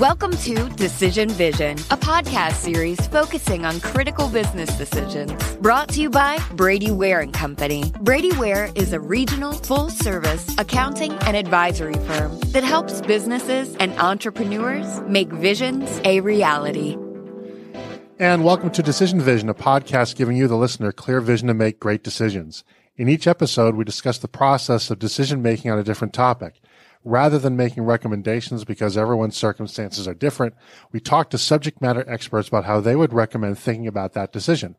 Welcome to Decision Vision, a podcast series focusing on critical business decisions. Brought to you by Brady Ware and Company. Brady Ware is a regional, full-service accounting and advisory firm that helps businesses and entrepreneurs make visions a reality. And welcome to Decision Vision, a podcast giving you, the listener, clear vision to make great decisions. In each episode, we discuss the process of decision making on a different topic. Rather than making recommendations because everyone's circumstances are different, we talk to subject matter experts about how they would recommend thinking about that decision.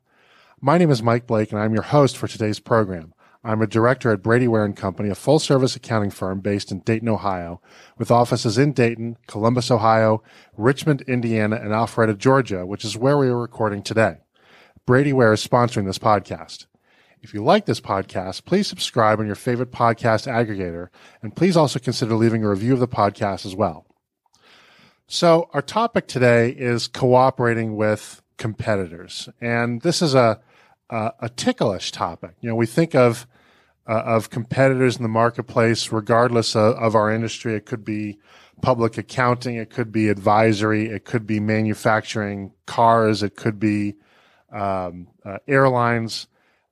My name is Mike Blake and I'm your host for today's program. I'm a director at Brady Ware and Company, a full service accounting firm based in Dayton, Ohio, with offices in Dayton, Columbus, Ohio, Richmond, Indiana, and Alpharetta, Georgia, which is where we are recording today. Brady Ware is sponsoring this podcast. If you like this podcast, please subscribe on your favorite podcast aggregator, and please also consider leaving a review of the podcast as well. So our topic today is cooperating with competitors, and this is a a, a ticklish topic. You know, we think of uh, of competitors in the marketplace, regardless of, of our industry. It could be public accounting, it could be advisory, it could be manufacturing cars, it could be um, uh, airlines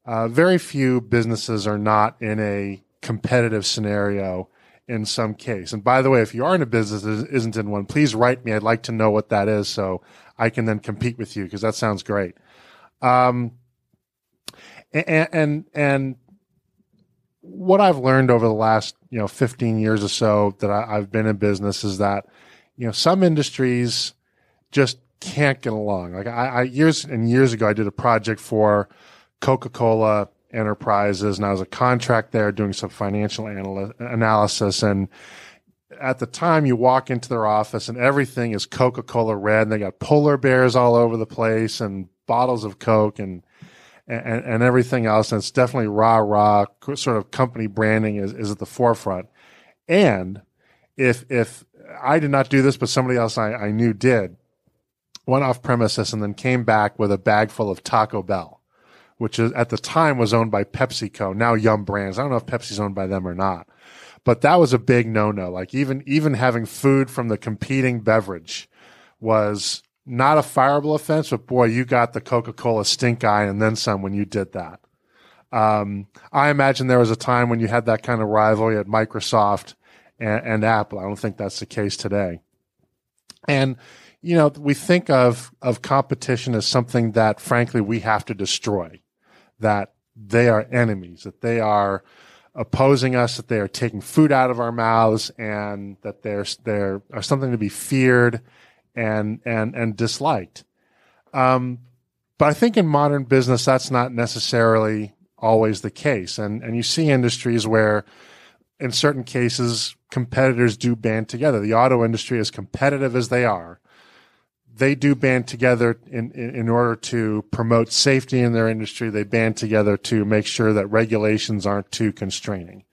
uh, very few businesses are not in a competitive scenario in some case. And by the way, if you are in a business that isn't in one, please write me. I'd like to know what that is so I can then compete with you because that sounds great. Um, and, and, and what I've learned over the last, you know, 15 years or so that I, I've been in business is that, you know, some industries just can't get along. Like I, I years and years ago, I did a project for Coca-Cola Enterprises, and I was a contract there doing some financial anal- analysis. And at the time, you walk into their office and everything is Coca-Cola red, and they got polar bears all over the place, and bottles of Coke, and and, and everything else. And it's definitely rah rah sort of company branding is, is at the forefront. And if if I did not do this, but somebody else I, I knew did, went off premises and then came back with a bag full of Taco Bell which is, at the time was owned by PepsiCo, now Yum Brands. I don't know if Pepsi's owned by them or not, but that was a big no-no. Like even, even having food from the competing beverage was not a fireable offense, but boy, you got the Coca-Cola stink eye and then some when you did that. Um, I imagine there was a time when you had that kind of rivalry at Microsoft and, and Apple. I don't think that's the case today. And, you know, we think of, of competition as something that frankly we have to destroy that they are enemies, that they are opposing us, that they are taking food out of our mouths, and that they're they're are something to be feared and and and disliked. Um, but I think in modern business, that's not necessarily always the case, and and you see industries where, in certain cases, competitors do band together. The auto industry, as competitive as they are, they do band together in, in, in, order to promote safety in their industry. They band together to make sure that regulations aren't too constraining.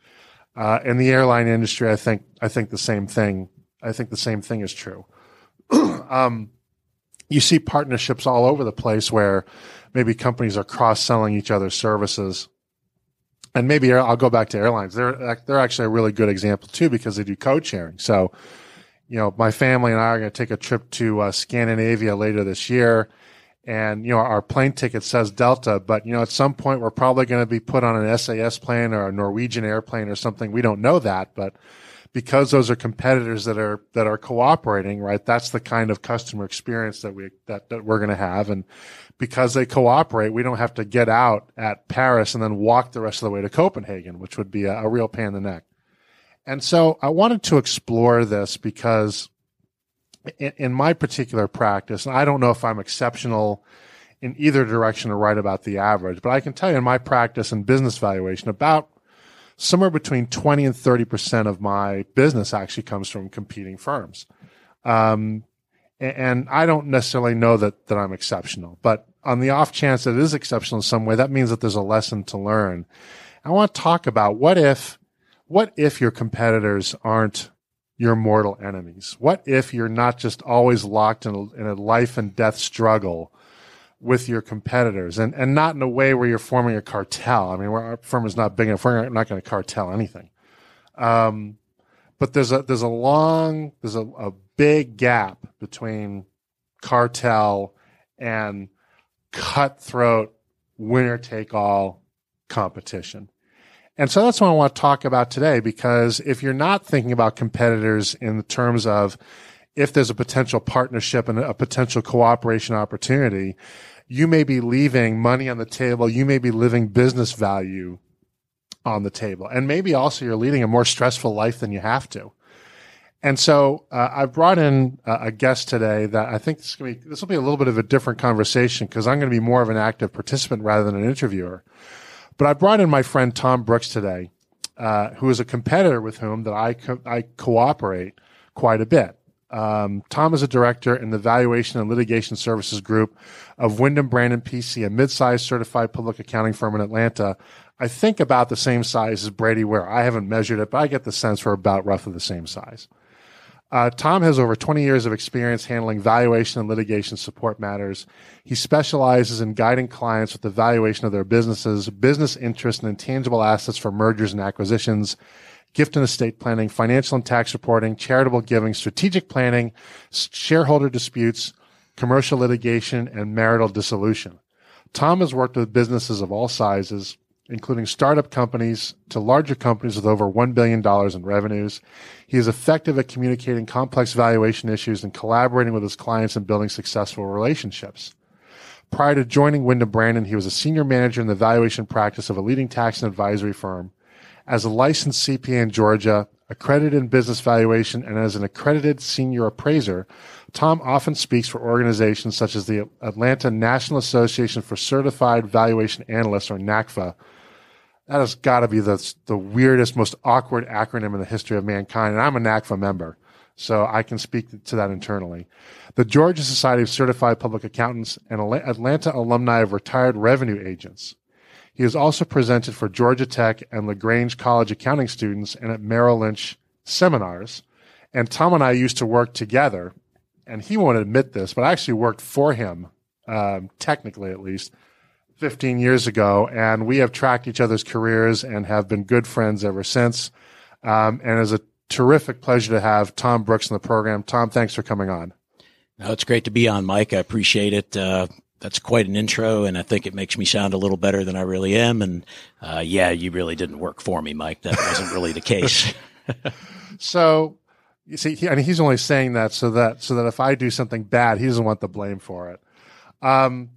Uh, in the airline industry, I think, I think the same thing. I think the same thing is true. um, you see partnerships all over the place where maybe companies are cross selling each other's services. And maybe I'll go back to airlines. They're, they're actually a really good example too because they do code sharing. So, you know, my family and I are going to take a trip to uh, Scandinavia later this year. And, you know, our plane ticket says Delta, but, you know, at some point we're probably going to be put on an SAS plane or a Norwegian airplane or something. We don't know that, but because those are competitors that are, that are cooperating, right? That's the kind of customer experience that we, that, that we're going to have. And because they cooperate, we don't have to get out at Paris and then walk the rest of the way to Copenhagen, which would be a, a real pain in the neck. And so I wanted to explore this because in, in, my particular practice, and I don't know if I'm exceptional in either direction or right about the average, but I can tell you in my practice and business valuation, about somewhere between 20 and 30% of my business actually comes from competing firms. Um, and, and I don't necessarily know that, that I'm exceptional, but on the off chance that it is exceptional in some way, that means that there's a lesson to learn. I want to talk about what if what if your competitors aren't your mortal enemies? What if you're not just always locked in a, in a life and death struggle with your competitors and, and not in a way where you're forming a cartel? I mean, our firm is not big enough. We're not going to cartel anything. Um, but there's a there's a long there's a, a big gap between cartel and cutthroat winner take all competition. And so that's what I want to talk about today because if you're not thinking about competitors in terms of if there's a potential partnership and a potential cooperation opportunity, you may be leaving money on the table. You may be living business value on the table. And maybe also you're leading a more stressful life than you have to. And so uh, I brought in a guest today that I think this, be, this will be a little bit of a different conversation because I'm going to be more of an active participant rather than an interviewer. But I brought in my friend Tom Brooks today, uh, who is a competitor with whom that I co- I cooperate quite a bit. Um, Tom is a director in the Valuation and Litigation Services Group of Windham Brannon PC, a mid-sized certified public accounting firm in Atlanta. I think about the same size as Brady Ware. I haven't measured it, but I get the sense for about roughly the same size. Uh, Tom has over 20 years of experience handling valuation and litigation support matters. He specializes in guiding clients with the valuation of their businesses, business interests, and intangible assets for mergers and acquisitions, gift and estate planning, financial and tax reporting, charitable giving, strategic planning, shareholder disputes, commercial litigation, and marital dissolution. Tom has worked with businesses of all sizes, including startup companies to larger companies with over $1 billion in revenues. He is effective at communicating complex valuation issues and collaborating with his clients and building successful relationships. Prior to joining Windham Brannon, he was a senior manager in the valuation practice of a leading tax and advisory firm. As a licensed CPA in Georgia, accredited in business valuation, and as an accredited senior appraiser, Tom often speaks for organizations such as the Atlanta National Association for Certified Valuation Analysts, or NACVA, that has got to be the, the weirdest, most awkward acronym in the history of mankind. And I'm a NACVA member, so I can speak to that internally. The Georgia Society of Certified Public Accountants and Atlanta alumni of retired revenue agents. He has also presented for Georgia Tech and LaGrange College accounting students and at Merrill Lynch seminars. And Tom and I used to work together, and he won't admit this, but I actually worked for him, um, technically at least, 15 years ago, and we have tracked each other's careers and have been good friends ever since. Um, and it's a terrific pleasure to have Tom Brooks in the program. Tom, thanks for coming on. No, it's great to be on, Mike. I appreciate it. Uh, that's quite an intro, and I think it makes me sound a little better than I really am. And uh, yeah, you really didn't work for me, Mike. That wasn't really the case. so you see, he, mean, he's only saying that so that so that if I do something bad, he doesn't want the blame for it. Um,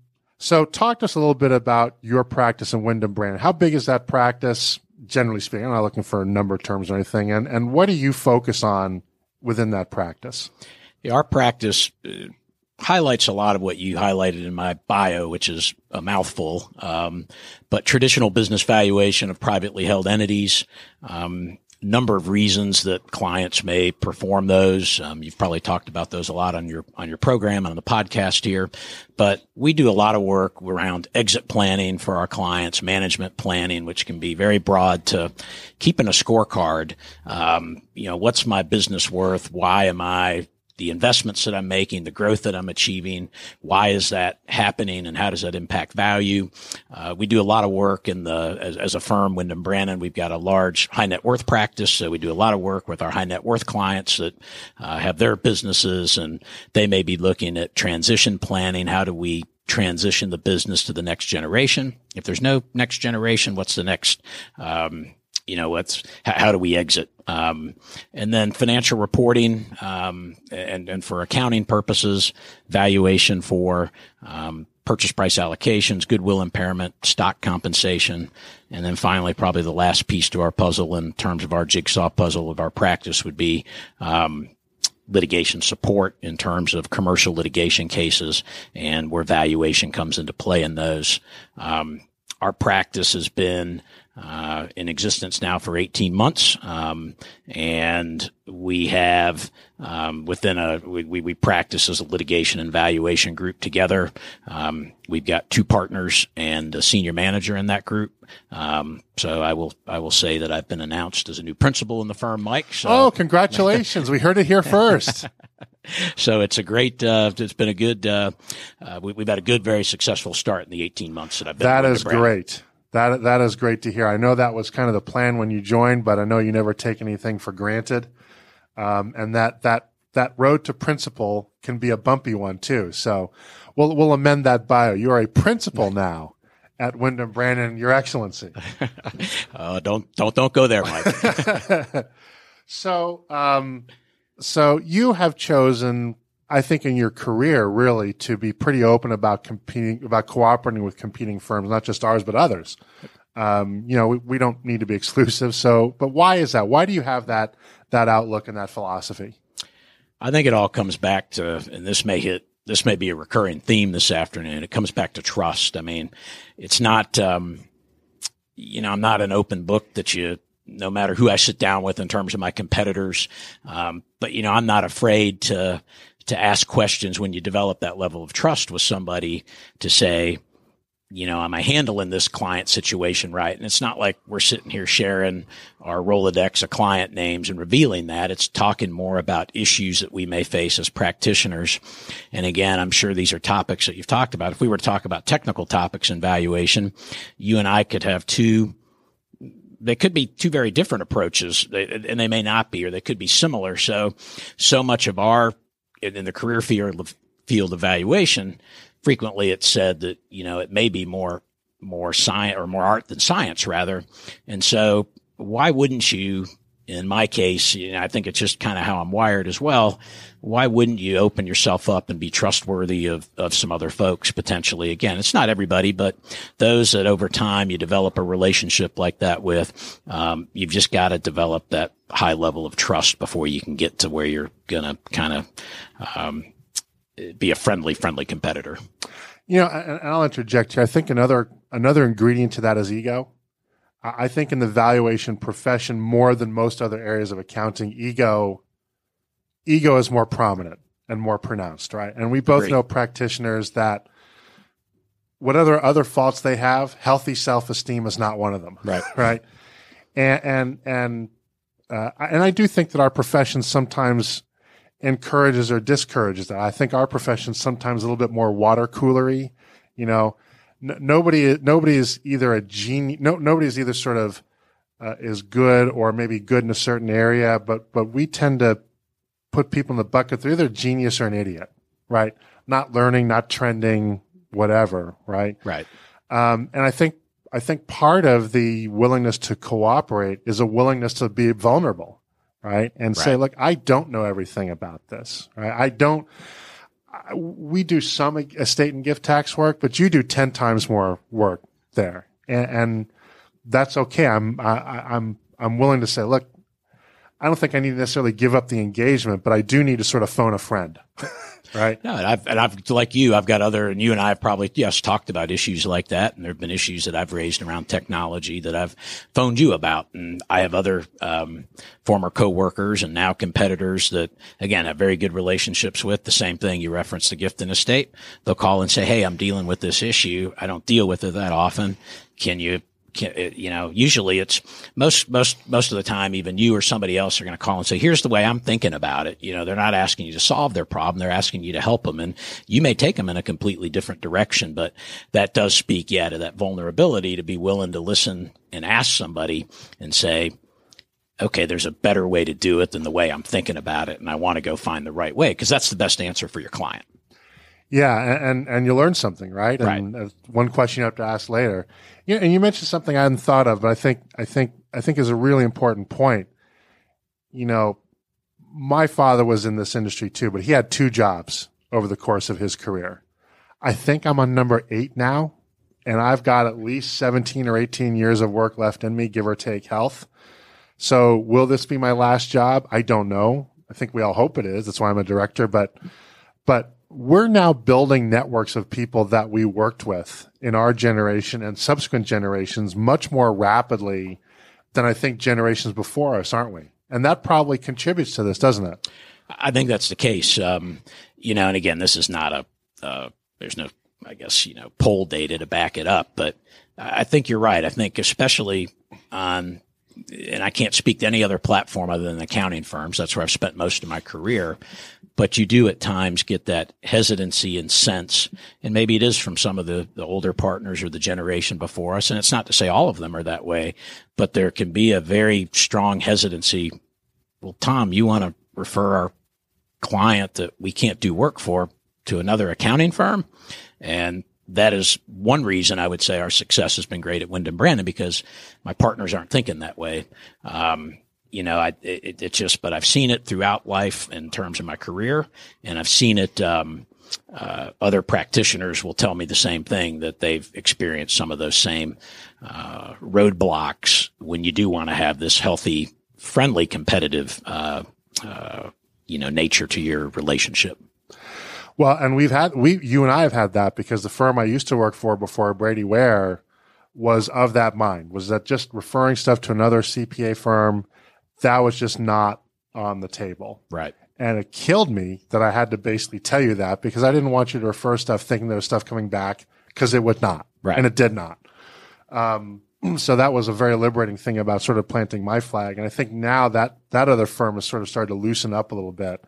so talk to us a little bit about your practice in Windham Brand. How big is that practice, generally speaking? I'm not looking for a number of terms or anything. And, and what do you focus on within that practice? Yeah, our practice uh, highlights a lot of what you highlighted in my bio, which is a mouthful. Um, but traditional business valuation of privately held entities, um, number of reasons that clients may perform those. Um, you've probably talked about those a lot on your on your program and on the podcast here, but we do a lot of work around exit planning for our clients, management planning, which can be very broad to keeping a scorecard. Um, you know, what's my business worth? Why am I the investments that I'm making, the growth that I'm achieving. Why is that happening and how does that impact value? Uh, we do a lot of work in the, as, as, a firm, Windham Brannon, we've got a large high net worth practice. So we do a lot of work with our high net worth clients that uh, have their businesses and they may be looking at transition planning. How do we transition the business to the next generation? If there's no next generation, what's the next, um, you know, what's how, do we exit? Um, and then financial reporting, um, and, and for accounting purposes, valuation for, um, purchase price allocations, goodwill impairment, stock compensation. And then finally, probably the last piece to our puzzle in terms of our jigsaw puzzle of our practice would be, um, litigation support in terms of commercial litigation cases and where valuation comes into play in those. Um, our practice has been uh, in existence now for 18 months. Um, and we have, um, within a, we, we, practice as a litigation and valuation group together. Um, we've got two partners and a senior manager in that group. Um, so I will, I will say that I've been announced as a new principal in the firm, Mike. So. Oh, congratulations. we heard it here first. so it's a great, uh, it's been a good, uh, uh we, have had a good, very successful start in the 18 months that I've been. That is great. That that is great to hear. I know that was kind of the plan when you joined, but I know you never take anything for granted. Um, and that, that, that road to principal can be a bumpy one too. So we'll, we'll amend that bio. You are a principal now at Windham Brannon, Your Excellency. uh, don't, don't, don't go there, Mike. so, um, so you have chosen I think in your career, really, to be pretty open about competing, about cooperating with competing firms, not just ours, but others. Um, you know, we, we, don't need to be exclusive. So, but why is that? Why do you have that, that outlook and that philosophy? I think it all comes back to, and this may hit, this may be a recurring theme this afternoon. It comes back to trust. I mean, it's not, um, you know, I'm not an open book that you, no matter who I sit down with in terms of my competitors. Um, but you know, I'm not afraid to, to ask questions when you develop that level of trust with somebody to say, you know, am I handling this client situation right? And it's not like we're sitting here sharing our Rolodex of client names and revealing that. It's talking more about issues that we may face as practitioners. And again, I'm sure these are topics that you've talked about. If we were to talk about technical topics in valuation, you and I could have two they could be two very different approaches and they may not be, or they could be similar. So, so much of our in the career field of field evaluation, frequently it's said that you know it may be more more science or more art than science rather, and so why wouldn't you? In my case, you know, I think it's just kind of how I'm wired as well. Why wouldn't you open yourself up and be trustworthy of, of some other folks potentially? Again, it's not everybody, but those that over time you develop a relationship like that with, um, you've just got to develop that high level of trust before you can get to where you're going to kind of um, be a friendly, friendly competitor. You know, and I'll interject here. I think another another ingredient to that is ego. I think in the valuation profession, more than most other areas of accounting, ego ego is more prominent and more pronounced, right? And we both Great. know practitioners that whatever other faults they have, healthy self esteem is not one of them, right? Right. And and and uh, and I do think that our profession sometimes encourages or discourages that. I think our profession sometimes a little bit more water coolery. You know, n- nobody nobody is either a genius. No, nobody is either sort of uh, is good or maybe good in a certain area, but but we tend to put people in the bucket. They're either genius or an idiot, right? Not learning, not trending, whatever, right? Right. Um, and I think I think part of the willingness to cooperate is a willingness to be vulnerable, right? And right. say, look, I don't know everything about this, right? I don't, we do some estate and gift tax work, but you do 10 times more work there. And, and that's okay. I'm, I, I'm, I'm willing to say, look, I don't think I need to necessarily give up the engagement, but I do need to sort of phone a friend. right? No, and I've, and I've, like you, I've got other, and you and I have probably, yes, talked about issues like that. And there have been issues that I've raised around technology that I've phoned you about. And I have other, um, former coworkers and now competitors that, again, have very good relationships with. The same thing you referenced the gift and estate. They'll call and say, Hey, I'm dealing with this issue. I don't deal with it that often. Can you you know, usually it's most, most, most of the time, even you or somebody else are going to call and say, here's the way I'm thinking about it. You know, they're not asking you to solve their problem. They're asking you to help them. And you may take them in a completely different direction, but that does speak, yeah, to that vulnerability to be willing to listen and ask somebody and say, okay, there's a better way to do it than the way I'm thinking about it. And I want to go find the right way because that's the best answer for your client. Yeah, and and you learn something, right? right. And one question you have to ask later. Yeah, and you mentioned something I hadn't thought of, but I think I think I think is a really important point. You know, my father was in this industry too, but he had two jobs over the course of his career. I think I'm on number eight now, and I've got at least 17 or 18 years of work left in me, give or take health. So will this be my last job? I don't know. I think we all hope it is. That's why I'm a director, but, but we're now building networks of people that we worked with in our generation and subsequent generations much more rapidly than I think generations before us, aren't we? And that probably contributes to this, doesn't it? I think that's the case. Um, you know, and again, this is not a, uh, there's no, I guess, you know, poll data to back it up, but I think you're right. I think especially on and I can't speak to any other platform other than accounting firms. That's where I've spent most of my career. But you do at times get that hesitancy and sense, and maybe it is from some of the, the older partners or the generation before us. And it's not to say all of them are that way, but there can be a very strong hesitancy. Well, Tom, you want to refer our client that we can't do work for to another accounting firm. And that is one reason I would say our success has been great at Windham Brannon because my partners aren't thinking that way. Um, you know, I, it, it's just, but I've seen it throughout life in terms of my career and I've seen it, um, uh, other practitioners will tell me the same thing that they've experienced some of those same uh, roadblocks when you do want to have this healthy, friendly, competitive, uh, uh, you know, nature to your relationship. Well, and we've had we you and I have had that because the firm I used to work for before Brady Ware was of that mind. Was that just referring stuff to another CPA firm? That was just not on the table. Right. And it killed me that I had to basically tell you that because I didn't want you to refer stuff thinking there was stuff coming back because it would not. Right. And it did not. Um, so that was a very liberating thing about sort of planting my flag. And I think now that that other firm has sort of started to loosen up a little bit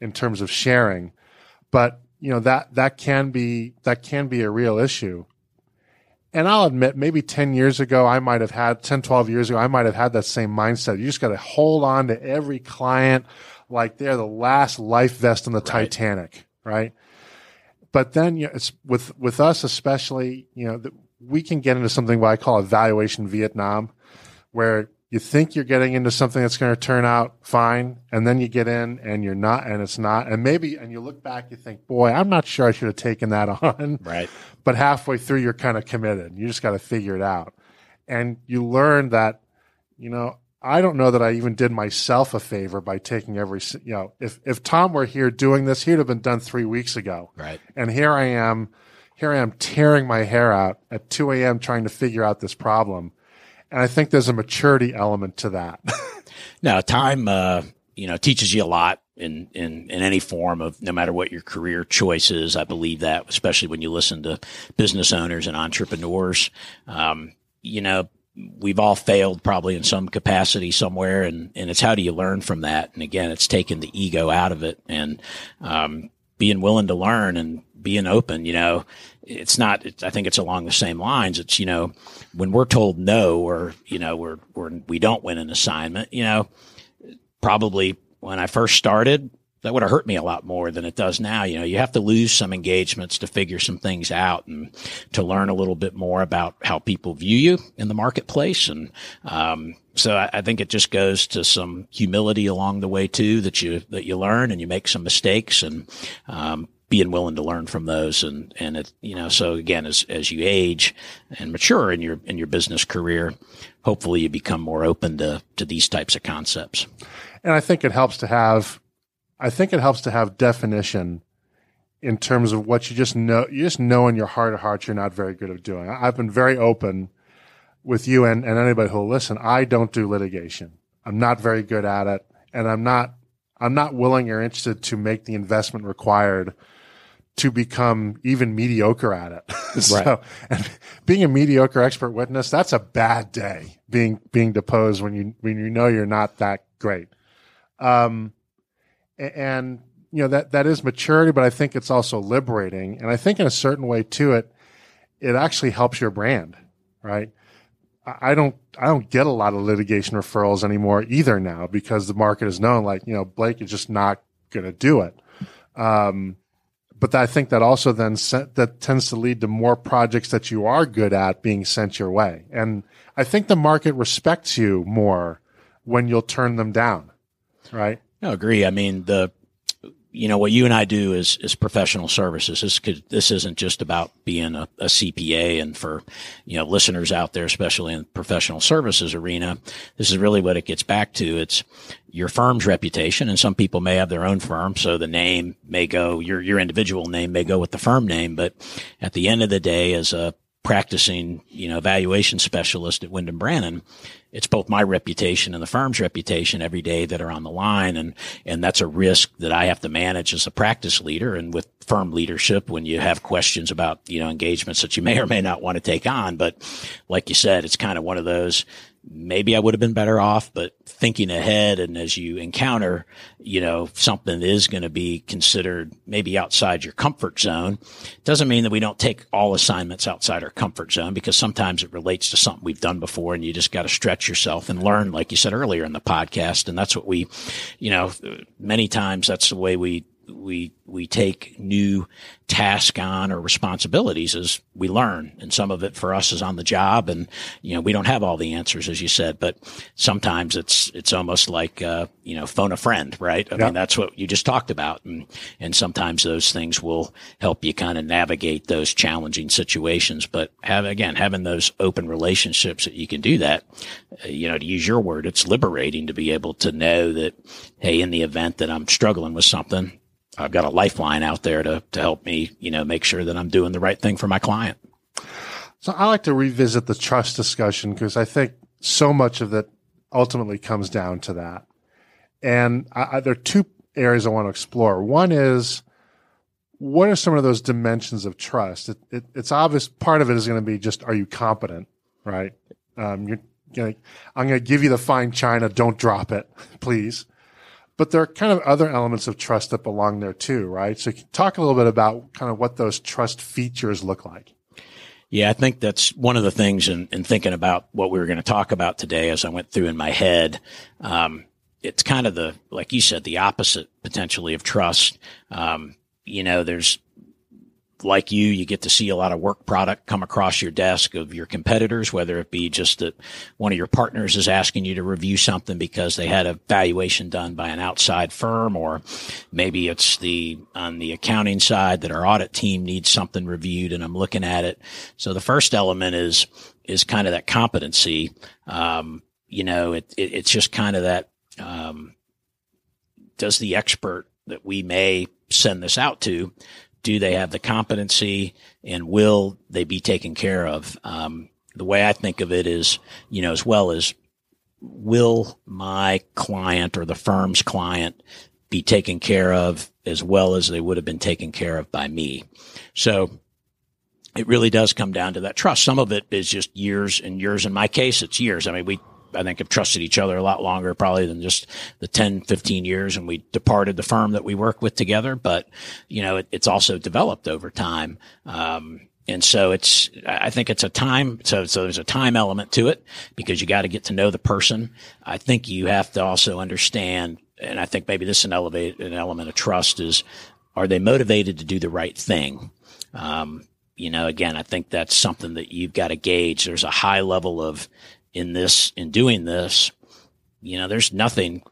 in terms of sharing. But, you know, that, that can be, that can be a real issue. And I'll admit, maybe 10 years ago, I might have had 10, 12 years ago, I might have had that same mindset. You just got to hold on to every client like they're the last life vest on the right. Titanic, right? But then you know, it's with with us especially, you know, the, we can get into something what I call evaluation Vietnam, where you think you're getting into something that's going to turn out fine, and then you get in and you're not, and it's not, and maybe, and you look back, you think, boy, I'm not sure I should have taken that on, right? But halfway through, you're kind of committed. You just got to figure it out, and you learn that, you know, I don't know that I even did myself a favor by taking every, you know, if, if Tom were here doing this, he'd have been done three weeks ago. Right. And here I am, here I am tearing my hair out at 2 a.m. trying to figure out this problem. And I think there's a maturity element to that. now, time, uh, you know, teaches you a lot in, in, in any form of no matter what your career choice is. I believe that, especially when you listen to business owners and entrepreneurs. Um, you know, we've all failed probably in some capacity somewhere and, and it's how do you learn from that? And again, it's taking the ego out of it and, um, being willing to learn and being open, you know, it's not, it's, I think it's along the same lines. It's, you know, when we're told no or, you know, we're, we're, we don't win an assignment, you know, probably when I first started, that would have hurt me a lot more than it does now. You know, you have to lose some engagements to figure some things out and to learn a little bit more about how people view you in the marketplace. And, um, so I, I, think it just goes to some humility along the way too, that you, that you learn and you make some mistakes and, um, being willing to learn from those and, and it, you know, so again, as, as you age and mature in your, in your business career, hopefully you become more open to, to these types of concepts. And I think it helps to have I think it helps to have definition in terms of what you just know. You just know in your heart of hearts you're not very good at doing. I've been very open with you and, and anybody who'll listen. I don't do litigation. I'm not very good at it, and I'm not I'm not willing or interested to make the investment required to become even mediocre at it. so, right. and being a mediocre expert witness, that's a bad day. Being being deposed when you when you know you're not that great. Um, and you know that that is maturity, but I think it's also liberating, and I think in a certain way to it, it actually helps your brand, right? I don't I don't get a lot of litigation referrals anymore either now because the market is known like you know Blake is just not going to do it. Um, but I think that also then that tends to lead to more projects that you are good at being sent your way, and I think the market respects you more when you'll turn them down, right? I agree. I mean, the, you know, what you and I do is, is professional services. This could, this isn't just about being a, a CPA and for, you know, listeners out there, especially in professional services arena, this is really what it gets back to. It's your firm's reputation. And some people may have their own firm. So the name may go, your, your individual name may go with the firm name. But at the end of the day, as a practicing, you know, valuation specialist at Windham Brannon, it's both my reputation and the firm's reputation every day that are on the line. And, and that's a risk that I have to manage as a practice leader and with firm leadership when you have questions about, you know, engagements that you may or may not want to take on. But like you said, it's kind of one of those, maybe I would have been better off, but thinking ahead and as you encounter, you know, something that is going to be considered maybe outside your comfort zone, doesn't mean that we don't take all assignments outside our comfort zone because sometimes it relates to something we've done before and you just got to stretch yourself and learn, like you said earlier in the podcast. And that's what we, you know, many times that's the way we we we take new task on or responsibilities as we learn. And some of it for us is on the job and you know we don't have all the answers as you said but sometimes it's it's almost like uh, you know phone a friend right? I mean that's what you just talked about. And and sometimes those things will help you kind of navigate those challenging situations. But have again having those open relationships that you can do that uh, you know to use your word it's liberating to be able to know that hey in the event that i'm struggling with something I've got a lifeline out there to, to help me, you know, make sure that I'm doing the right thing for my client. So I like to revisit the trust discussion because I think so much of it ultimately comes down to that. And I, I, there are two areas I want to explore. One is what are some of those dimensions of trust? It, it, it's obvious part of it is going to be just are you competent, right? Um, you're gonna, I'm going to give you the fine china. Don't drop it, please but there are kind of other elements of trust that belong there too, right? So talk a little bit about kind of what those trust features look like. Yeah, I think that's one of the things in, in thinking about what we were going to talk about today as I went through in my head. Um, it's kind of the, like you said, the opposite potentially of trust. Um, you know, there's like you, you get to see a lot of work product come across your desk of your competitors, whether it be just that one of your partners is asking you to review something because they had a valuation done by an outside firm, or maybe it's the, on the accounting side that our audit team needs something reviewed and I'm looking at it. So the first element is, is kind of that competency. Um, you know, it, it, it's just kind of that, um, does the expert that we may send this out to do they have the competency and will they be taken care of? Um, the way I think of it is, you know, as well as will my client or the firm's client be taken care of as well as they would have been taken care of by me? So it really does come down to that trust. Some of it is just years and years. In my case, it's years. I mean, we I think have trusted each other a lot longer probably than just the 10, 15 years and we departed the firm that we work with together. But, you know, it, it's also developed over time. Um, and so it's, I think it's a time. So, so there's a time element to it because you got to get to know the person. I think you have to also understand, and I think maybe this is an elevate, an element of trust is, are they motivated to do the right thing? Um, you know, again, I think that's something that you've got to gauge. There's a high level of in this, in doing this, you know, there's nothing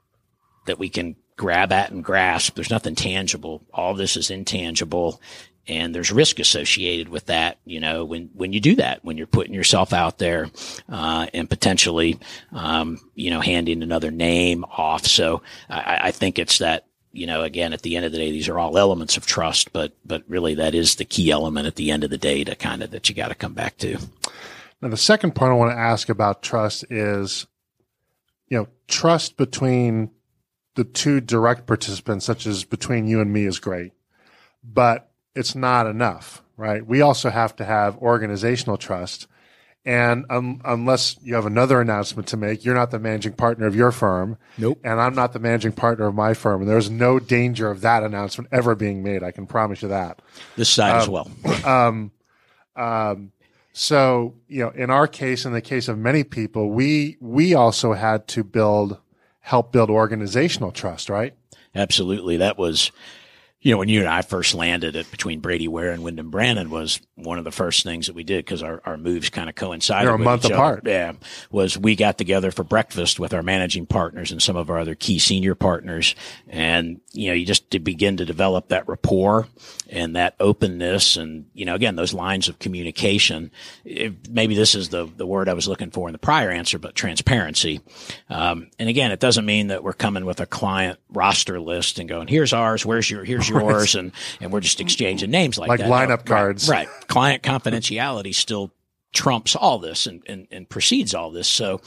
that we can grab at and grasp. There's nothing tangible. All this is intangible and there's risk associated with that. You know, when, when you do that, when you're putting yourself out there, uh, and potentially, um, you know, handing another name off. So I, I think it's that, you know, again, at the end of the day, these are all elements of trust, but, but really that is the key element at the end of the day to kind of that you got to come back to. Now, the second point I want to ask about trust is, you know, trust between the two direct participants, such as between you and me, is great, but it's not enough, right? We also have to have organizational trust. And um, unless you have another announcement to make, you're not the managing partner of your firm. Nope. And I'm not the managing partner of my firm. And there's no danger of that announcement ever being made. I can promise you that. This side um, as well. um, um, so, you know, in our case, in the case of many people, we, we also had to build, help build organizational trust, right? Absolutely. That was, you know, when you and I first landed it between Brady Ware and Windham Brannon was one of the first things that we did because our, our moves kind of coincided. They're a month apart. Other. Yeah. Was we got together for breakfast with our managing partners and some of our other key senior partners. And, you know, you just to begin to develop that rapport and that openness and, you know, again, those lines of communication. It, maybe this is the, the word I was looking for in the prior answer, but transparency. Um, and again, it doesn't mean that we're coming with a client roster list and going, here's ours, where's your, here's your yours, and and we're just exchanging names like, that. like that. lineup cards, right, right? Client confidentiality still trumps all this and, and, and precedes all this. So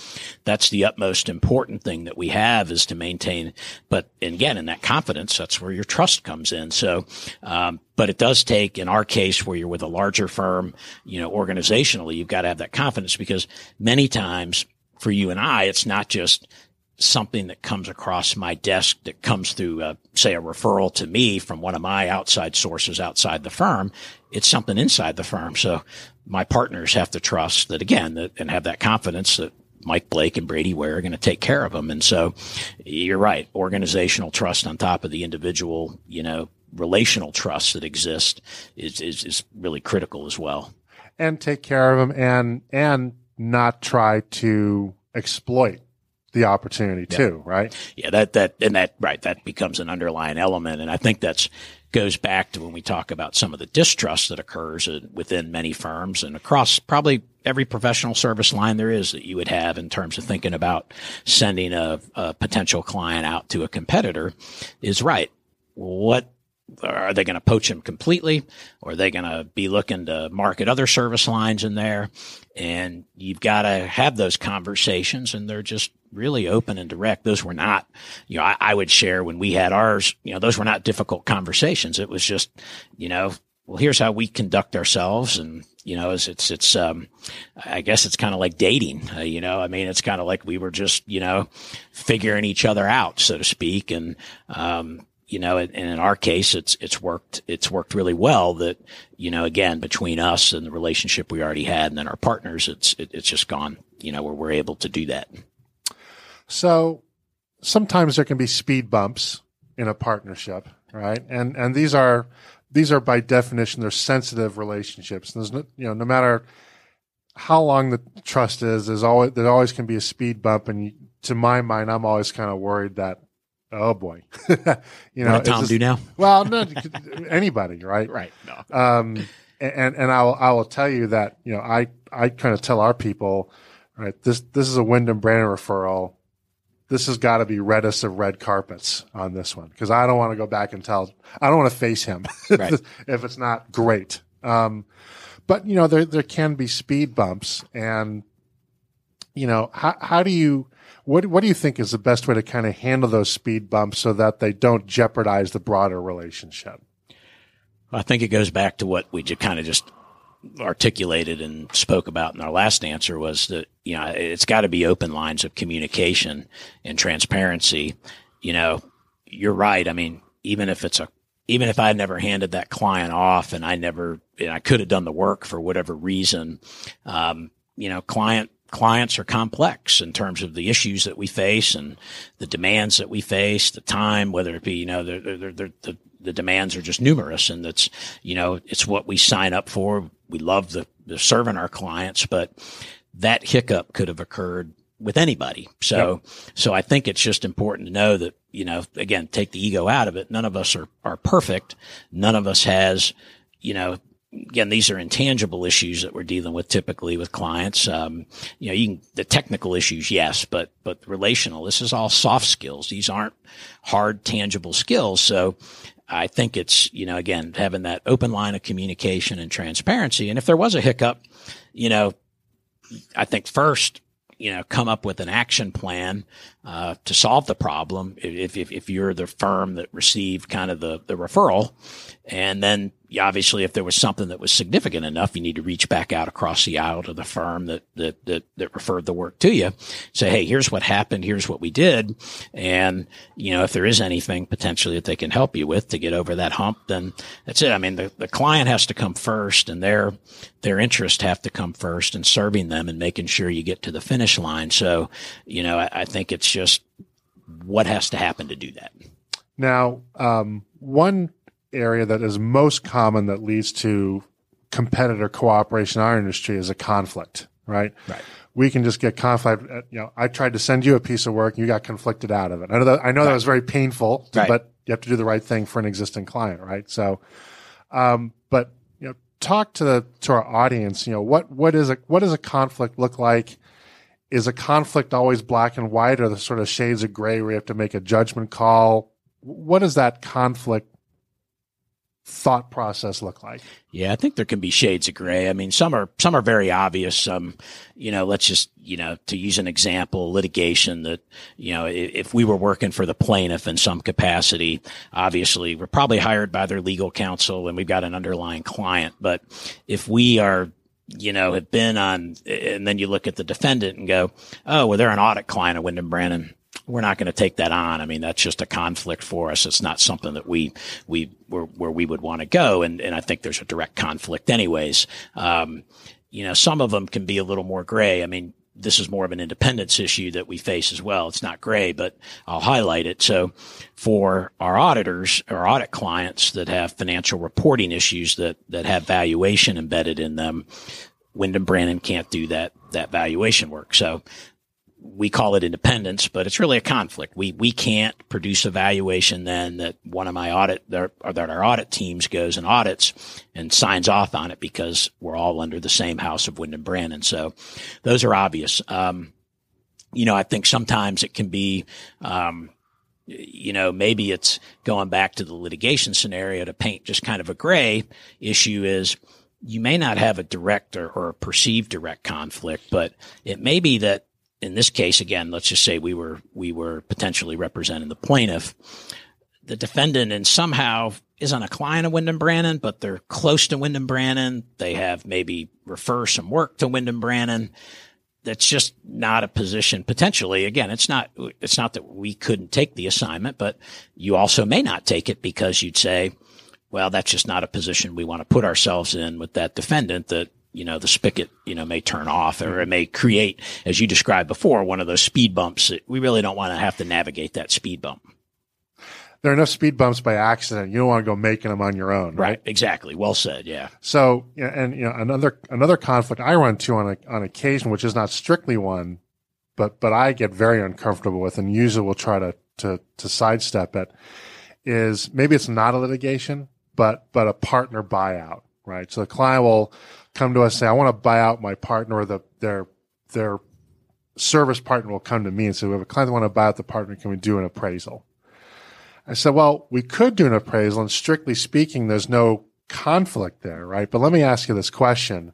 that's the utmost important thing that we have is to maintain. But again, in that confidence, that's where your trust comes in. So, um, but it does take, in our case, where you're with a larger firm, you know, organizationally, you've got to have that confidence because many times for you and I, it's not just something that comes across my desk that comes through, uh, say, a referral to me from one of my outside sources outside the firm. It's something inside the firm. So my partners have to trust that again, that, and have that confidence that Mike Blake and Brady Ware are going to take care of them. And so you're right. Organizational trust on top of the individual, you know, relational trust that exists is, is, is really critical as well. And take care of them and, and not try to exploit the opportunity yeah. too, right? Yeah, that that and that right that becomes an underlying element, and I think that's goes back to when we talk about some of the distrust that occurs within many firms and across probably every professional service line there is that you would have in terms of thinking about sending a, a potential client out to a competitor is right. What are they going to poach him completely? Or are they going to be looking to market other service lines in there? And you've got to have those conversations and they're just really open and direct. Those were not you know I, I, would share when we had ours you know those were not difficult conversations. It was just you know well here's how we conduct ourselves and you know it's it's, it's um i guess it's kind of like dating uh, you know? I mean it's kind of like we were just you know figuring each other out so to speak and um you know, and in our case, it's, it's worked, it's worked really well that, you know, again, between us and the relationship we already had and then our partners, it's, it, it's just gone, you know, where we're able to do that. So sometimes there can be speed bumps in a partnership, right? And, and these are, these are by definition, they're sensitive relationships. There's no, you know, no matter how long the trust is, there's always, there always can be a speed bump. And to my mind, I'm always kind of worried that oh boy, you know, Tom just, do now? Well, no, anybody, right? Right. No. Um, and and I will I will tell you that you know I I kind of tell our people, right? This this is a Windham Brannon referral. This has got to be reddest of red carpets on this one because I don't want to go back and tell. I don't want to face him right. if it's not great. Um, but you know there there can be speed bumps, and you know how how do you what what do you think is the best way to kind of handle those speed bumps so that they don't jeopardize the broader relationship? I think it goes back to what we just kind of just articulated and spoke about in our last answer was that you know it's got to be open lines of communication and transparency. You know, you're right. I mean, even if it's a even if I never handed that client off and I never and I could have done the work for whatever reason, um, you know, client clients are complex in terms of the issues that we face and the demands that we face, the time, whether it be, you know, they're, they're, they're, the, the demands are just numerous and that's, you know, it's what we sign up for. We love the, the serving our clients, but that hiccup could have occurred with anybody. So, yep. so I think it's just important to know that, you know, again, take the ego out of it. None of us are, are perfect. None of us has, you know, again, these are intangible issues that we're dealing with typically with clients. Um, you know, you can, the technical issues, yes, but, but relational, this is all soft skills. These aren't hard, tangible skills. So I think it's, you know, again, having that open line of communication and transparency. And if there was a hiccup, you know, I think first, you know, come up with an action plan uh, to solve the problem. If, if, if you're the firm that received kind of the the referral, and then obviously if there was something that was significant enough, you need to reach back out across the aisle to the firm that, that, that, that referred the work to you. Say, Hey, here's what happened. Here's what we did. And, you know, if there is anything potentially that they can help you with to get over that hump, then that's it. I mean, the, the client has to come first and their, their interests have to come first and serving them and making sure you get to the finish line. So, you know, I, I think it's just what has to happen to do that. Now, um, one area that is most common that leads to competitor cooperation in our industry is a conflict, right? Right. We can just get conflict. Uh, you know, I tried to send you a piece of work, and you got conflicted out of it. I know that I know right. that was very painful, right. but you have to do the right thing for an existing client, right? So, um, but you know, talk to the to our audience. You know, what what is a what does a conflict look like? Is a conflict always black and white, or the sort of shades of gray where you have to make a judgment call? What does that conflict thought process look like? Yeah, I think there can be shades of gray. I mean, some are some are very obvious. Some, you know, let's just you know to use an example, litigation that you know if, if we were working for the plaintiff in some capacity, obviously we're probably hired by their legal counsel and we've got an underlying client. But if we are you know, have been on, and then you look at the defendant and go, oh, well, they're an audit client of Windham Brannon. We're not going to take that on. I mean, that's just a conflict for us. It's not something that we, we, where, where we would want to go. And, and I think there's a direct conflict anyways. Um, you know, some of them can be a little more gray. I mean, this is more of an independence issue that we face as well. It's not gray, but I'll highlight it. So for our auditors our audit clients that have financial reporting issues that, that have valuation embedded in them, Windham Brannon can't do that, that valuation work. So we call it independence, but it's really a conflict. We we can't produce a valuation then that one of my audit or that our audit teams goes and audits and signs off on it because we're all under the same house of Wind Windham Brannon. So those are obvious. Um, you know, I think sometimes it can be, um, you know, maybe it's going back to the litigation scenario to paint just kind of a gray issue is you may not have a direct or, or a perceived direct conflict, but it may be that in this case, again, let's just say we were we were potentially representing the plaintiff. The defendant and somehow isn't a client of Windham Brannon, but they're close to Windham Brannon. They have maybe refer some work to Windham Brannon. That's just not a position potentially. Again, it's not it's not that we couldn't take the assignment, but you also may not take it because you'd say, well, that's just not a position we want to put ourselves in with that defendant that you know, the spigot, you know, may turn off or mm-hmm. it may create, as you described before, one of those speed bumps. We really don't want to have to navigate that speed bump. There are enough speed bumps by accident. You don't want to go making them on your own, right? right exactly. Well said. Yeah. So, and you know, another another conflict I run to on a, on occasion, which is not strictly one, but but I get very uncomfortable with, and usually will try to to to sidestep it. Is maybe it's not a litigation, but but a partner buyout, right? So the client will come to us and say, I want to buy out my partner or the, their, their service partner will come to me and say, we have a client that want to buy out the partner. Can we do an appraisal? I said, well, we could do an appraisal and strictly speaking, there's no conflict there, right? But let me ask you this question.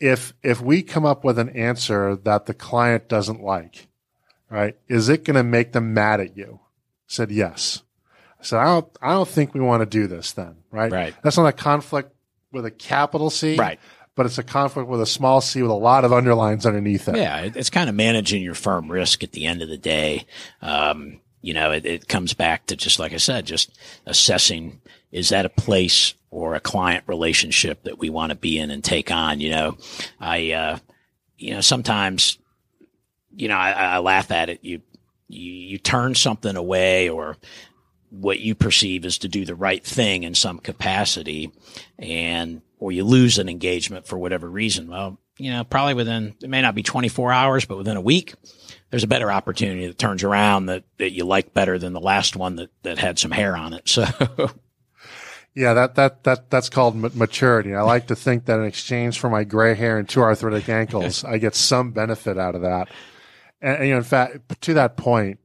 If, if we come up with an answer that the client doesn't like, right, is it going to make them mad at you? I said, yes. I said, I don't, I don't think we want to do this then, right? Right. That's not a conflict with a capital C. Right. But it's a conflict with a small c with a lot of underlines underneath it. Yeah. It's kind of managing your firm risk at the end of the day. Um, you know, it, it comes back to just like I said, just assessing is that a place or a client relationship that we want to be in and take on? You know, I, uh, you know, sometimes, you know, I, I laugh at it. You, you, you turn something away or what you perceive is to do the right thing in some capacity and or you lose an engagement for whatever reason. Well you know probably within it may not be 24 hours but within a week there's a better opportunity that turns around that, that you like better than the last one that, that had some hair on it. So yeah that that that that's called maturity. I like to think that in exchange for my gray hair and two arthritic ankles i get some benefit out of that. And, and you know in fact to that point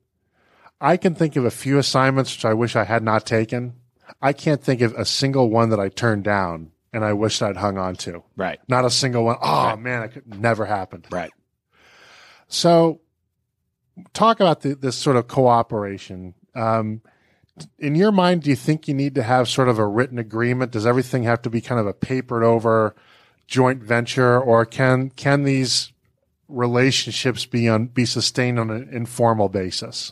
I can think of a few assignments which I wish I had not taken. I can't think of a single one that I turned down and I wished I'd hung on to. Right. Not a single one. Oh right. man, it could never happened. Right. So talk about the, this sort of cooperation. Um, in your mind, do you think you need to have sort of a written agreement? Does everything have to be kind of a papered over joint venture or can, can these relationships be on, be sustained on an informal basis?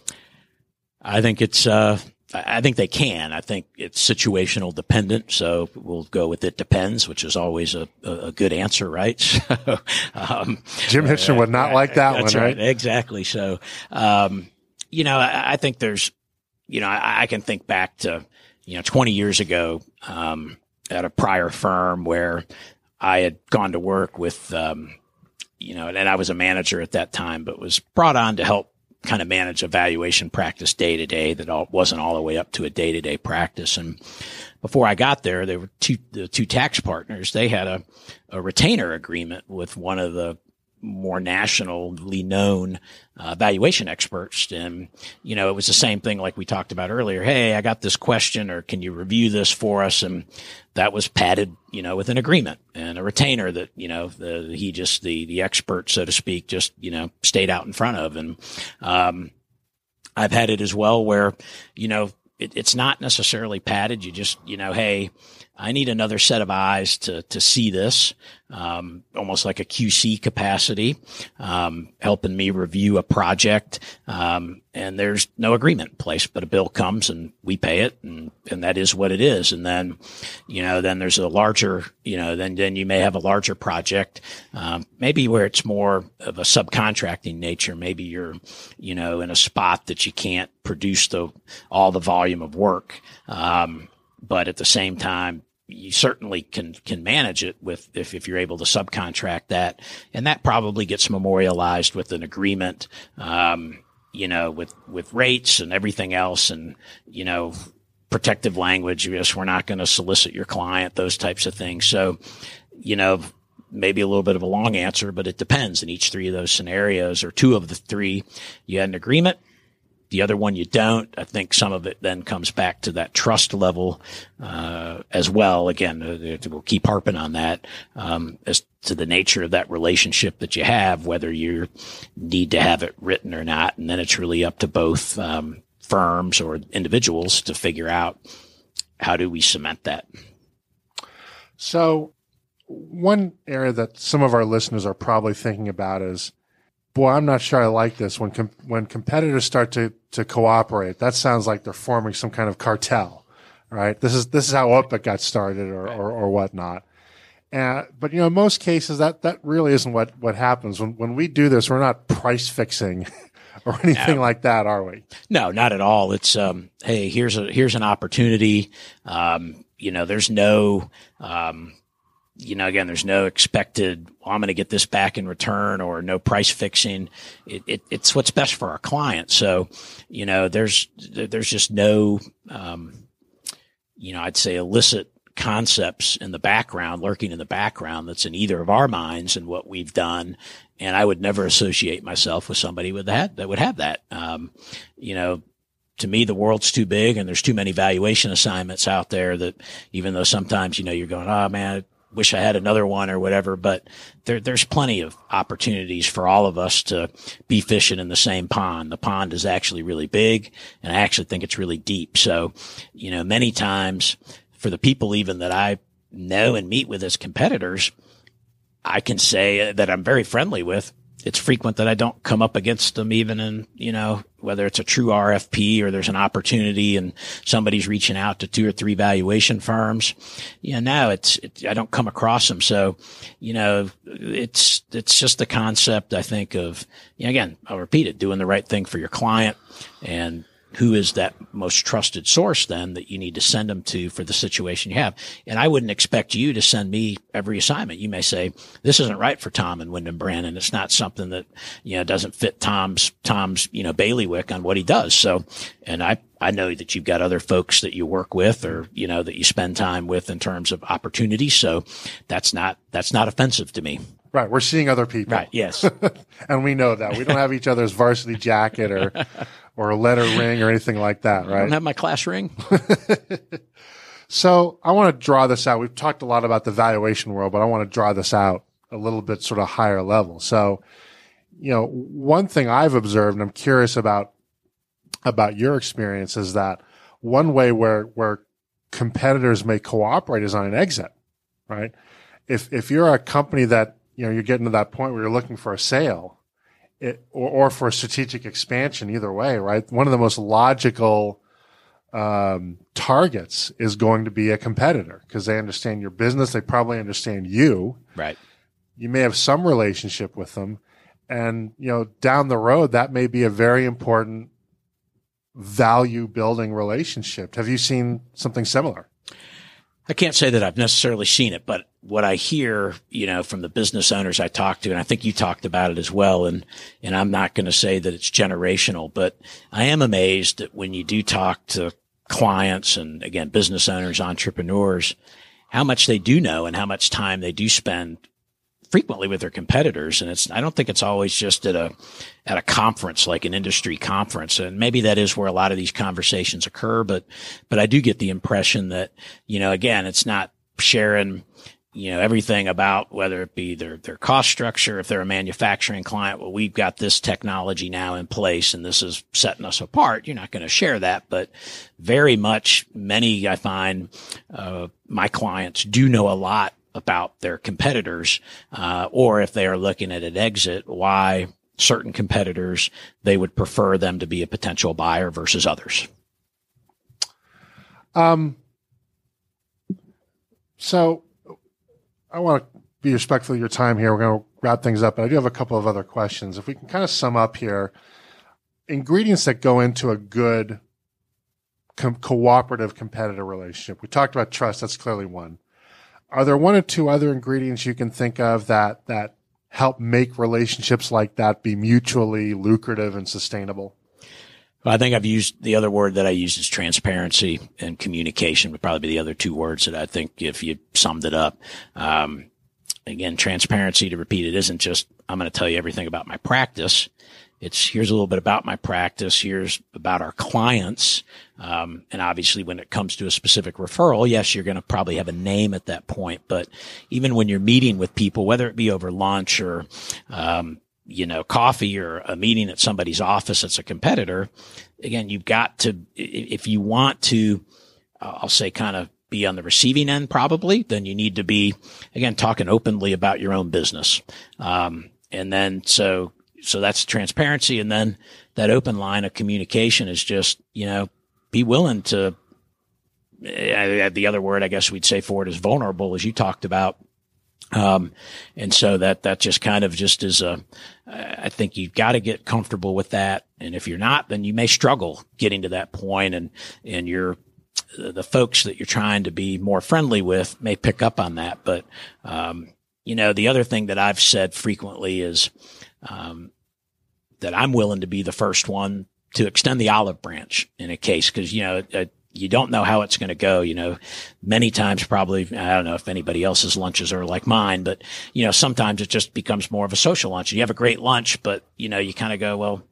I think it's, uh, I think they can. I think it's situational dependent. So we'll go with it depends, which is always a, a good answer, right? So, um, Jim Hitchner would not uh, like that one, right? right? Exactly. So, um, you know, I, I, think there's, you know, I, I, can think back to, you know, 20 years ago, um, at a prior firm where I had gone to work with, um, you know, and I was a manager at that time, but was brought on to help kind of manage a valuation practice day to day that all, wasn't all the way up to a day to day practice. And before I got there, there were two, the two tax partners. They had a, a retainer agreement with one of the more nationally known uh, valuation experts. And, you know, it was the same thing like we talked about earlier. Hey, I got this question or can you review this for us? And that was padded, you know, with an agreement and a retainer that, you know, the, he just, the, the expert, so to speak, just, you know, stayed out in front of. And, um, I've had it as well where, you know, it, it's not necessarily padded. You just, you know, hey, I need another set of eyes to, to see this, um, almost like a QC capacity, um, helping me review a project. Um, and there's no agreement in place, but a bill comes and we pay it and, and that is what it is. And then, you know, then there's a larger, you know, then, then you may have a larger project, um, maybe where it's more of a subcontracting nature. Maybe you're, you know, in a spot that you can't produce the, all the volume of work. Um, but at the same time, you certainly can can manage it with if, if you're able to subcontract that, and that probably gets memorialized with an agreement, um, you know, with with rates and everything else, and you know, protective language. Yes, we're not going to solicit your client, those types of things. So, you know, maybe a little bit of a long answer, but it depends. In each three of those scenarios, or two of the three, you had an agreement the other one you don't. I think some of it then comes back to that trust level uh, as well. Again, uh, we'll keep harping on that um, as to the nature of that relationship that you have, whether you need to have it written or not, and then it's really up to both um, firms or individuals to figure out how do we cement that. So, one area that some of our listeners are probably thinking about is boy, I'm not sure I like this. When com- when competitors start to to cooperate, that sounds like they're forming some kind of cartel, right? This is this is how OPEC got started, or or, or whatnot. And, but you know, in most cases, that that really isn't what what happens when when we do this. We're not price fixing. or anything no. like that, are we? No, not at all. It's um, hey, here's a here's an opportunity. Um, you know, there's no um, you know, again, there's no expected, well, I'm going to get this back in return or no price fixing. It, it, it's what's best for our client. So, you know, there's, there's just no, um, you know, I'd say illicit concepts in the background, lurking in the background that's in either of our minds and what we've done. And I would never associate myself with somebody with that, that would have that. Um, you know, to me, the world's too big and there's too many valuation assignments out there that even though sometimes, you know, you're going, oh man, wish I had another one or whatever, but there, there's plenty of opportunities for all of us to be fishing in the same pond. The pond is actually really big and I actually think it's really deep. So, you know, many times for the people even that I know and meet with as competitors, I can say that I'm very friendly with it's frequent that I don't come up against them even in, you know, whether it's a true RFP or there's an opportunity and somebody's reaching out to two or three valuation firms. You know, now it's, it, I don't come across them. So, you know, it's, it's just the concept, I think of, you know, again, I'll repeat it, doing the right thing for your client and who is that most trusted source then that you need to send them to for the situation you have. And I wouldn't expect you to send me every assignment. You may say, this isn't right for Tom and Windham Brannon. It's not something that, you know, doesn't fit Tom's, Tom's, you know, bailiwick on what he does. So, and I, I know that you've got other folks that you work with or, you know, that you spend time with in terms of opportunities. So that's not, that's not offensive to me. Right. We're seeing other people. Right. Yes. and we know that. We don't have each other's varsity jacket or or a letter ring or anything like that, right? I don't have my class ring. so I want to draw this out. We've talked a lot about the valuation world, but I want to draw this out a little bit sort of higher level. So, you know, one thing I've observed, and I'm curious about about your experience, is that one way where where competitors may cooperate is on an exit, right? If if you're a company that you know you're getting to that point where you're looking for a sale, it, or, or for strategic expansion, either way, right? One of the most logical um, targets is going to be a competitor because they understand your business. They probably understand you. Right. You may have some relationship with them. And, you know, down the road, that may be a very important value building relationship. Have you seen something similar? I can't say that I've necessarily seen it, but what I hear, you know, from the business owners I talk to, and I think you talked about it as well, and, and I'm not going to say that it's generational, but I am amazed that when you do talk to clients and again, business owners, entrepreneurs, how much they do know and how much time they do spend frequently with their competitors. And it's, I don't think it's always just at a, at a conference, like an industry conference. And maybe that is where a lot of these conversations occur. But, but I do get the impression that, you know, again, it's not sharing, you know, everything about whether it be their, their cost structure, if they're a manufacturing client, well, we've got this technology now in place and this is setting us apart. You're not going to share that, but very much many, I find, uh, my clients do know a lot about their competitors, uh, or if they are looking at an exit, why certain competitors, they would prefer them to be a potential buyer versus others. Um, so I want to be respectful of your time here. We're going to wrap things up, but I do have a couple of other questions. If we can kind of sum up here, ingredients that go into a good com- cooperative competitive relationship. We talked about trust. That's clearly one. Are there one or two other ingredients you can think of that, that help make relationships like that be mutually lucrative and sustainable? I think I've used the other word that I use is transparency and communication would probably be the other two words that I think if you summed it up. Um, again, transparency to repeat it isn't just, I'm going to tell you everything about my practice. It's here's a little bit about my practice. Here's about our clients. Um, and obviously when it comes to a specific referral, yes, you're going to probably have a name at that point. But even when you're meeting with people, whether it be over lunch or, um, you know, coffee or a meeting at somebody's office that's a competitor, again, you've got to, if you want to, I'll say kind of be on the receiving end probably, then you need to be, again, talking openly about your own business. Um, and then so, so that's transparency. And then that open line of communication is just, you know, be willing to, uh, the other word I guess we'd say for it is vulnerable, as you talked about um, and so that, that just kind of just is a, I think you've got to get comfortable with that. And if you're not, then you may struggle getting to that point and, and you're, the folks that you're trying to be more friendly with may pick up on that. But, um, you know, the other thing that I've said frequently is, um, that I'm willing to be the first one to extend the olive branch in a case. Cause, you know, a, you don't know how it's going to go. You know, many times probably, I don't know if anybody else's lunches are like mine, but you know, sometimes it just becomes more of a social lunch. You have a great lunch, but you know, you kind of go, well,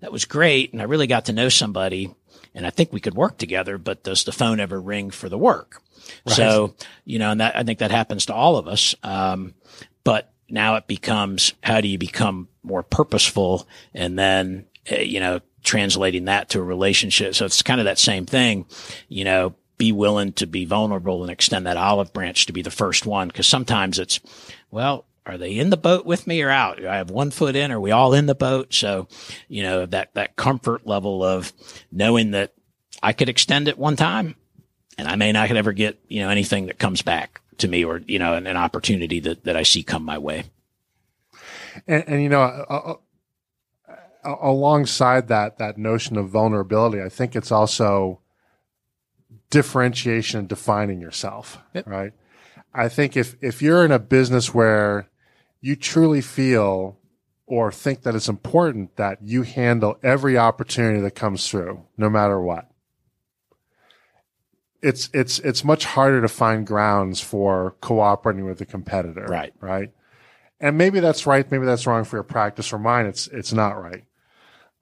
that was great. And I really got to know somebody and I think we could work together, but does the phone ever ring for the work? Right. So, you know, and that, I think that happens to all of us. Um, but now it becomes, how do you become more purposeful? And then, uh, you know, translating that to a relationship. So it's kind of that same thing, you know, be willing to be vulnerable and extend that olive branch to be the first one. Cause sometimes it's, well, are they in the boat with me or out? I have one foot in. Are we all in the boat? So, you know, that, that comfort level of knowing that I could extend it one time and I may not ever get, you know, anything that comes back to me or, you know, an, an opportunity that, that I see come my way. And, and you know, uh, uh, alongside that that notion of vulnerability, I think it's also differentiation and defining yourself, yep. right? I think if if you're in a business where you truly feel or think that it's important that you handle every opportunity that comes through, no matter what. It's it's it's much harder to find grounds for cooperating with a competitor. Right. Right. And maybe that's right, maybe that's wrong for your practice. or mine, it's it's not right.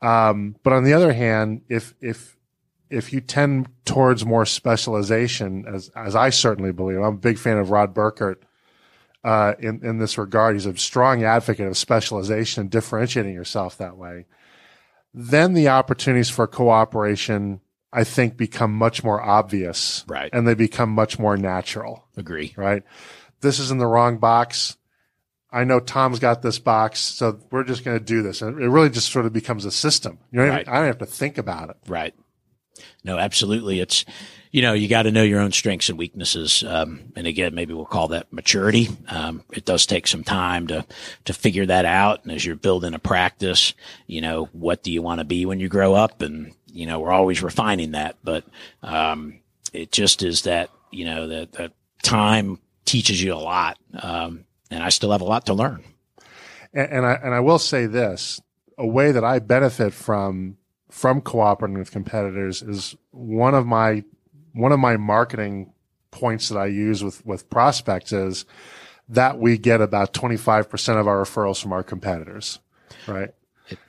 Um, but on the other hand, if if if you tend towards more specialization, as as I certainly believe, I'm a big fan of Rod Burkert uh, in in this regard. He's a strong advocate of specialization and differentiating yourself that way. Then the opportunities for cooperation, I think, become much more obvious, right? And they become much more natural. Agree, right? This is in the wrong box I know Tom's got this box, so we're just going to do this. And it really just sort of becomes a system. You know, right. I don't have to think about it. Right. No, absolutely. It's, you know, you got to know your own strengths and weaknesses. Um, and again, maybe we'll call that maturity. Um, it does take some time to, to figure that out. And as you're building a practice, you know, what do you want to be when you grow up? And, you know, we're always refining that, but, um, it just is that, you know, that, that time teaches you a lot. Um, and I still have a lot to learn. And, and I and I will say this: a way that I benefit from from cooperating with competitors is one of my one of my marketing points that I use with with prospects is that we get about 25% of our referrals from our competitors, right?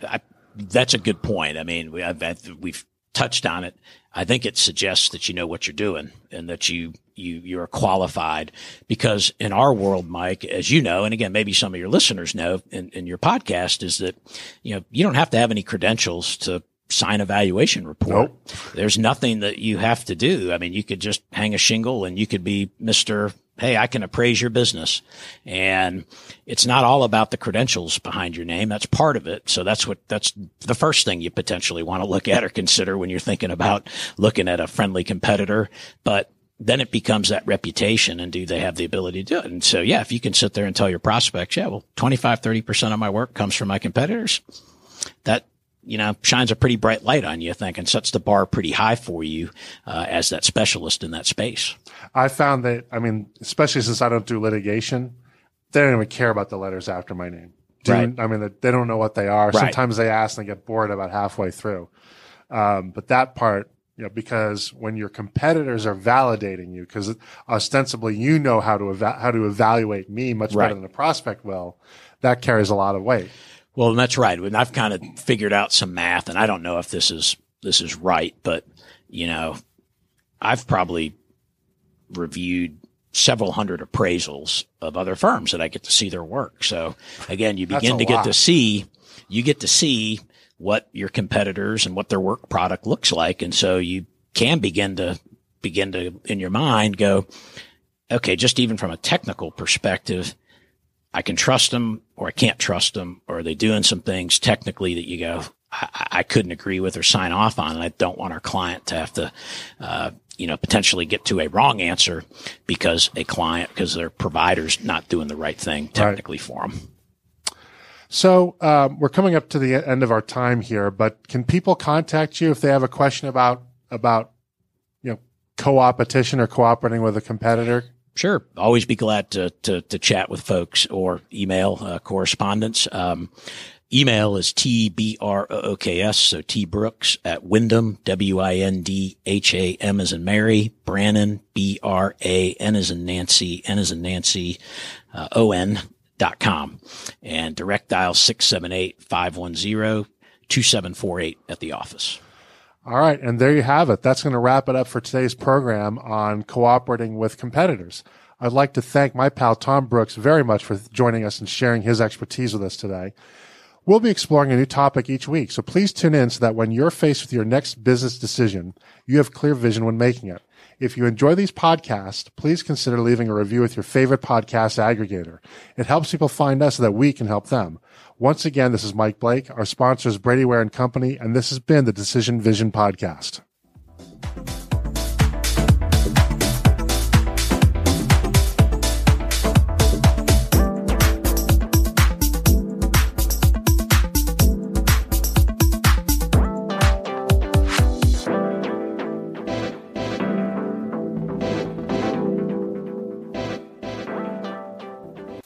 I, that's a good point. I mean, we, have we've touched on it. I think it suggests that you know what you're doing and that you you you're qualified because in our world, Mike, as you know, and again, maybe some of your listeners know in, in your podcast is that, you know, you don't have to have any credentials to sign a valuation report. Nope. There's nothing that you have to do. I mean, you could just hang a shingle and you could be Mr. Hey, I can appraise your business. And it's not all about the credentials behind your name. That's part of it. So that's what, that's the first thing you potentially want to look at or consider when you're thinking about looking at a friendly competitor. But then it becomes that reputation and do they have the ability to do it? And so, yeah, if you can sit there and tell your prospects, yeah, well, 25, 30% of my work comes from my competitors. That, you know, shines a pretty bright light on you, I think, and sets the bar pretty high for you uh, as that specialist in that space. I found that, I mean, especially since I don't do litigation, they don't even care about the letters after my name. right. I mean, they don't know what they are. Right. Sometimes they ask and they get bored about halfway through. Um, but that part, you know, because when your competitors are validating you, because ostensibly you know how to eva- how to evaluate me much right. better than a prospect will, that carries a lot of weight. Well, that's right. And I've kind of figured out some math, and I don't know if this is this is right, but you know, I've probably reviewed several hundred appraisals of other firms that I get to see their work. So again, you begin to lot. get to see you get to see what your competitors and what their work product looks like. And so you can begin to begin to in your mind go, okay, just even from a technical perspective, I can trust them or I can't trust them or are they doing some things technically that you go, I, I couldn't agree with or sign off on. And I don't want our client to have to, uh, you know, potentially get to a wrong answer because a client, because their provider's not doing the right thing technically right. for them. So um, we're coming up to the end of our time here, but can people contact you if they have a question about about you know co-opetition or cooperating with a competitor? Sure, always be glad to to, to chat with folks or email uh, correspondence. Um, email is tbrooks, so T Brooks at Windham W I N D H A M as in Mary Brannon B R A N as in Nancy N as in Nancy uh, O N dot com and direct dial 678-510-2748 at the office. All right. And there you have it. That's going to wrap it up for today's program on cooperating with competitors. I'd like to thank my pal Tom Brooks very much for joining us and sharing his expertise with us today. We'll be exploring a new topic each week, so please tune in so that when you're faced with your next business decision, you have clear vision when making it. If you enjoy these podcasts, please consider leaving a review with your favorite podcast aggregator. It helps people find us so that we can help them. Once again, this is Mike Blake. Our sponsor is Brady Ware and Company, and this has been the Decision Vision Podcast.